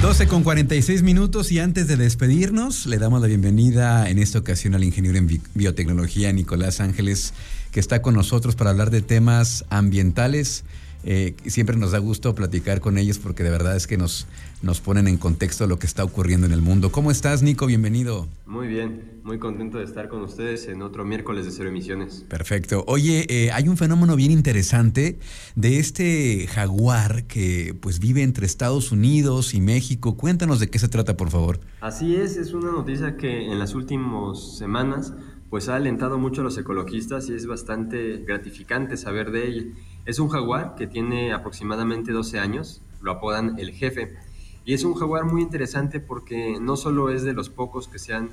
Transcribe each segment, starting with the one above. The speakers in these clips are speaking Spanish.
12 con 46 minutos y antes de despedirnos, le damos la bienvenida en esta ocasión al ingeniero en biotecnología Nicolás Ángeles, que está con nosotros para hablar de temas ambientales. Eh, siempre nos da gusto platicar con ellos porque de verdad es que nos, nos ponen en contexto lo que está ocurriendo en el mundo. ¿Cómo estás, Nico? Bienvenido. Muy bien, muy contento de estar con ustedes en otro miércoles de Cero Emisiones. Perfecto. Oye, eh, hay un fenómeno bien interesante de este jaguar que pues vive entre Estados Unidos y México. Cuéntanos de qué se trata, por favor. Así es, es una noticia que en las últimas semanas pues ha alentado mucho a los ecologistas y es bastante gratificante saber de ella. Es un jaguar que tiene aproximadamente 12 años, lo apodan el jefe y es un jaguar muy interesante porque no solo es de los pocos que se han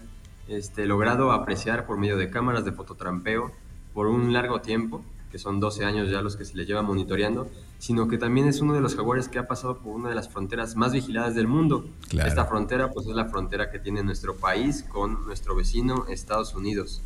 este, logrado apreciar por medio de cámaras de fototrampeo por un largo tiempo, que son 12 años ya los que se le lleva monitoreando, sino que también es uno de los jaguares que ha pasado por una de las fronteras más vigiladas del mundo. Esta frontera pues es la frontera que tiene nuestro país con nuestro vecino Estados Unidos.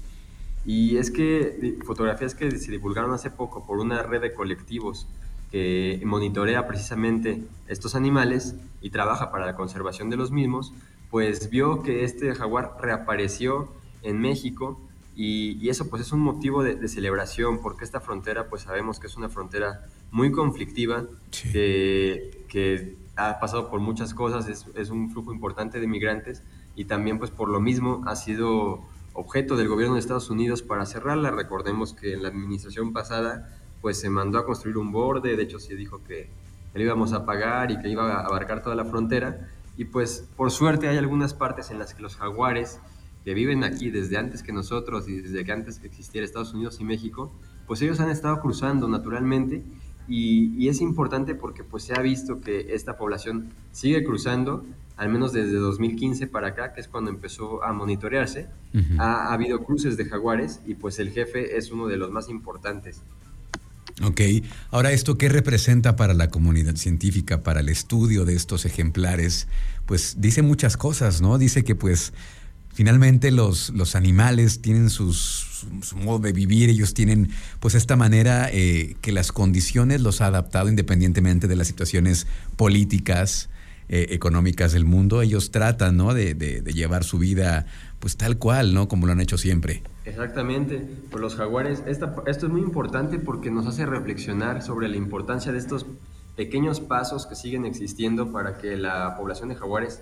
Y es que fotografías que se divulgaron hace poco por una red de colectivos que monitorea precisamente estos animales y trabaja para la conservación de los mismos, pues vio que este jaguar reapareció en México y, eso pues es un motivo de, celebración porque esta frontera pues sabemos que es una frontera muy conflictiva que, ha pasado por muchas cosas, es, es un flujo importante de migrantes y también pues por lo mismo ha sido objeto del gobierno de Estados Unidos para cerrarla. Recordemos que en la administración pasada pues se mandó a construir un borde, de hecho se dijo que le íbamos a pagar y que iba a abarcar toda la frontera. Y pues por suerte hay algunas partes en las que los jaguares que viven aquí desde antes que nosotros y desde que antes que existiera Estados Unidos y México, pues ellos han estado cruzando naturalmente y, es importante porque pues se ha visto que esta población sigue cruzando, al menos desde 2015 para acá, que es cuando empezó a monitorearse, ha, ha habido cruces de jaguares y pues el jefe es uno de los más importantes. Ok, ahora esto qué representa para la comunidad científica, para el estudio de estos ejemplares, pues dice muchas cosas, ¿no? Dice que pues finalmente los, los animales tienen sus, su, modo de vivir, ellos tienen pues esta manera eh, que las condiciones los ha adaptado independientemente de las situaciones políticas, eh, económicas del mundo, ellos tratan, ¿no? De, de, llevar su vida pues tal cual, ¿no? Como lo han hecho siempre. Exactamente, pues los jaguares, esto es muy importante porque nos hace reflexionar sobre la importancia de estos pequeños pasos que siguen existiendo para que la población de jaguares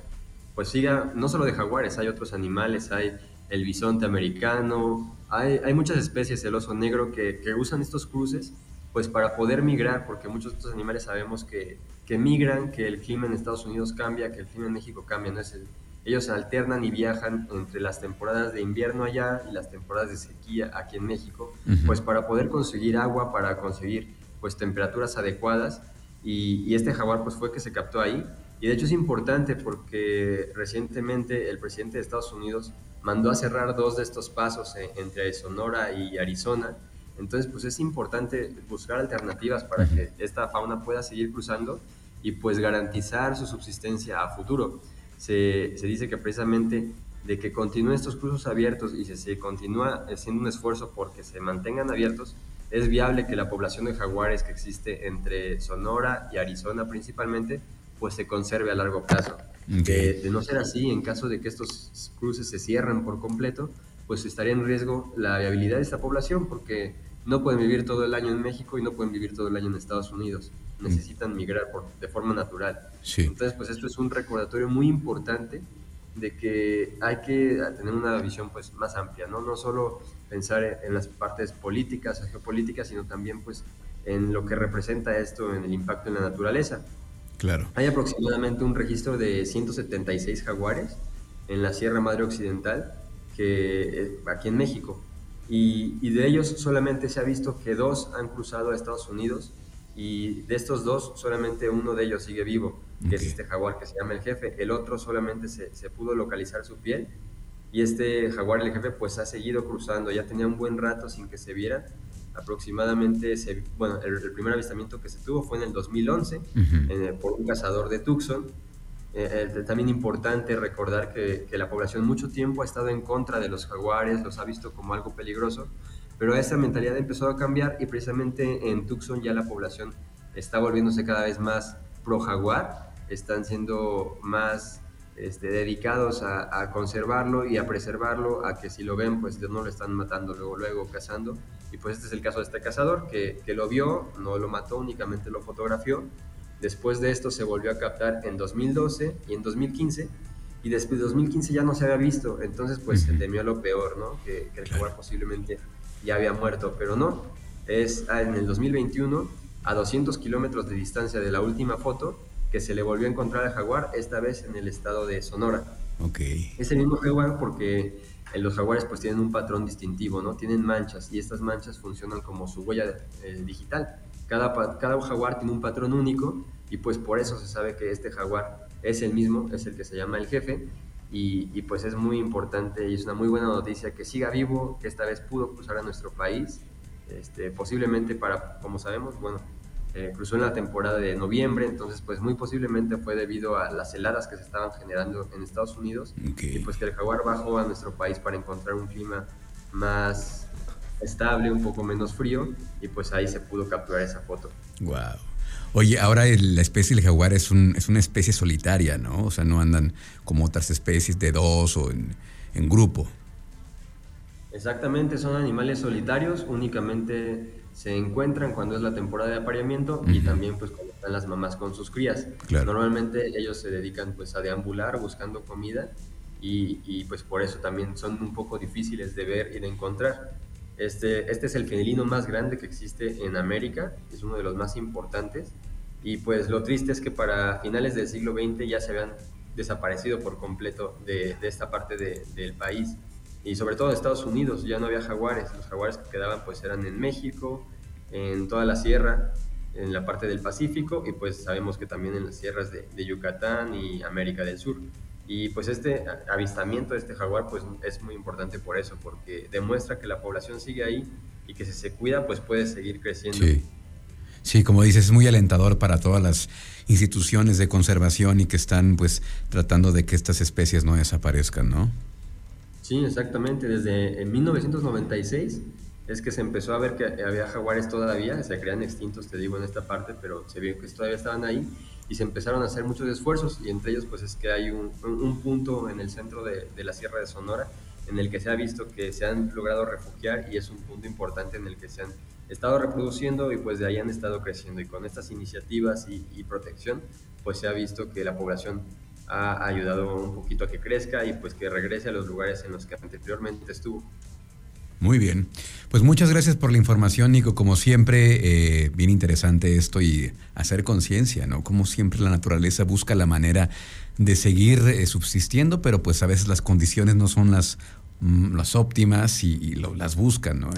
pues siga, no solo de jaguares, hay otros animales, hay el bisonte americano, hay, hay muchas especies, el oso negro, que, que, usan estos cruces pues para poder migrar, porque muchos de estos animales sabemos que, que migran, que el clima en Estados Unidos cambia, que el clima en México cambia, no es el, ellos alternan y viajan entre las temporadas de invierno allá y las temporadas de sequía aquí en México, pues para poder conseguir agua, para conseguir pues temperaturas adecuadas. Y, este jaguar pues fue que se captó ahí. Y de hecho es importante porque recientemente el presidente de Estados Unidos mandó a cerrar dos de estos pasos eh, entre Sonora y Arizona, entonces pues es importante buscar alternativas para que esta fauna pueda seguir cruzando y pues garantizar su subsistencia a futuro. Se, se dice que precisamente de que continúen estos cruces abiertos y se, se continúa haciendo un esfuerzo porque se mantengan abiertos, es viable que la población de jaguares que existe entre Sonora y Arizona principalmente, pues se conserve a largo plazo. De, no ser así, en caso de que estos cruces se cierren por completo, pues estaría en riesgo la viabilidad de esta población porque no pueden vivir todo el año en México y no pueden vivir todo el año en Estados Unidos necesitan migrar por, de forma natural. Entonces, pues esto es un recordatorio muy importante de que hay que tener una visión pues más amplia, ¿no? No solo pensar en las partes políticas geopolíticas, sino también pues en lo que representa esto en el impacto en la naturaleza. Claro. Hay aproximadamente un registro de 176 jaguares en la Sierra Madre Occidental, que eh, aquí en México, y, y, de ellos solamente se ha visto que dos han cruzado a Estados Unidos y de estos dos solamente uno de ellos sigue vivo, que es este jaguar que se llama el jefe, el otro solamente se, se, pudo localizar su piel y este jaguar el jefe pues ha seguido cruzando, ya tenía un buen rato sin que se viera, aproximadamente, se, bueno, el, primer avistamiento que se tuvo fue en el 2011 por un cazador de Tucson. Eh, eh, también importante recordar que, que la población mucho tiempo ha estado en contra de los jaguares, los ha visto como algo peligroso, pero esa mentalidad empezó a cambiar y precisamente en Tucson ya la población está volviéndose cada vez más pro jaguar están siendo más este, dedicados a, conservarlo y a preservarlo, a que si lo ven, pues no lo están matando luego, luego cazando. Y pues este es el caso de este cazador, que, que lo vio, no lo mató, únicamente lo fotografió. Después de esto se volvió a captar en 2012 y en 2015 y después de 2015 ya no se había visto, entonces pues temió lo peor, ¿no? Que, el jaguar posiblemente ya había muerto, pero no, es en el 2021, a 200 kilómetros de distancia de la última foto, que se le volvió a encontrar al jaguar, esta vez en el estado de Sonora. Ok. Es el mismo jaguar porque los jaguares pues tienen un patrón distintivo, ¿no? Tienen manchas y estas manchas funcionan como su huella eh, digital. Cada, cada jaguar tiene un patrón único y pues por eso se sabe que este jaguar es el mismo, es el que se llama el jefe y, pues es muy importante y es una muy buena noticia que siga vivo, que esta vez pudo cruzar a nuestro país, este, posiblemente para, como sabemos, bueno, eh, cruzó en la temporada de noviembre, entonces pues muy posiblemente fue debido a las heladas que se estaban generando en Estados Unidos y pues que el jaguar bajó a nuestro país para encontrar un clima más estable, un poco menos frío y pues ahí se pudo capturar esa foto. Wow. Oye, ahora la especie del jaguar es, un, es una especie solitaria, ¿no? O sea, no andan como otras especies de dos o en, grupo. Exactamente, son animales solitarios, únicamente se encuentran cuando es la temporada de apareamiento y también pues cuando están las mamás con sus crías. Normalmente ellos se dedican pues a deambular buscando comida y, y, pues por eso también son un poco difíciles de ver y de encontrar. Este, este es el felino más grande que existe en América, es uno de los más importantes. Y pues lo triste es que para finales del siglo XX ya se habían desaparecido por completo de, esta parte del país. Y sobre todo de Estados Unidos ya no había jaguares. Los jaguares que quedaban pues eran en México, en toda la sierra, en la parte del Pacífico y pues sabemos que también en las sierras de Yucatán y América del Sur. Y pues este avistamiento de este jaguar pues es muy importante por eso, porque demuestra que la población sigue ahí y que si se cuida pues puede seguir creciendo. Sí. Sí, como dices, es muy alentador para todas las instituciones de conservación y que están pues tratando de que estas especies no desaparezcan, ¿no? Sí, exactamente. Desde en 1996 es que se empezó a ver que había jaguares todavía, se crean extintos, te digo, en esta parte, pero se vio que todavía estaban ahí y se empezaron a hacer muchos esfuerzos y entre ellos pues es que hay un, punto en el centro de, la Sierra de Sonora en el que se ha visto que se han logrado refugiar y es un punto importante en el que se han estado reproduciendo y pues de ahí han estado creciendo y con estas iniciativas y, y protección pues se ha visto que la población ha ayudado un poquito a que crezca y pues que regrese a los lugares en los que anteriormente estuvo. Muy bien. Pues muchas gracias por la información, Nico. Como siempre, eh, bien interesante esto y hacer conciencia, ¿no? Como siempre la naturaleza busca la manera de seguir eh, subsistiendo, pero pues a veces las condiciones no son las las óptimas y, las buscan. ¿no?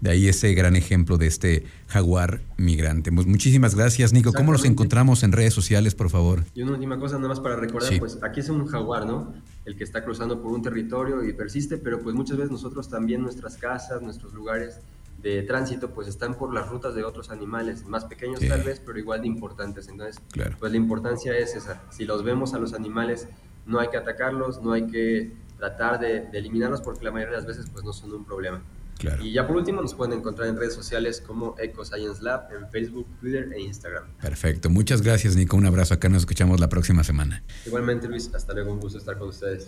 De ahí ese gran ejemplo de este jaguar migrante. Pues muchísimas gracias, Nico. ¿Cómo los encontramos en redes sociales, por favor? Y una última cosa, nada más para recordar, pues aquí es un jaguar, ¿no? El que está cruzando por un territorio y persiste, pero pues muchas veces nosotros también, nuestras casas, nuestros lugares de tránsito, pues están por las rutas de otros animales, más pequeños tal vez, pero igual de importantes. Entonces, pues la importancia es esa. Si los vemos a los animales, no hay que atacarlos, no hay que tratar de, eliminarlos porque la mayoría de las veces pues no son un problema. Y ya por último nos pueden encontrar en redes sociales como Eco Science Lab en Facebook, Twitter e Instagram. Perfecto. Muchas gracias, Nico. Un abrazo. Acá nos escuchamos la próxima semana. Igualmente, Luis. Hasta luego. Un gusto estar con ustedes.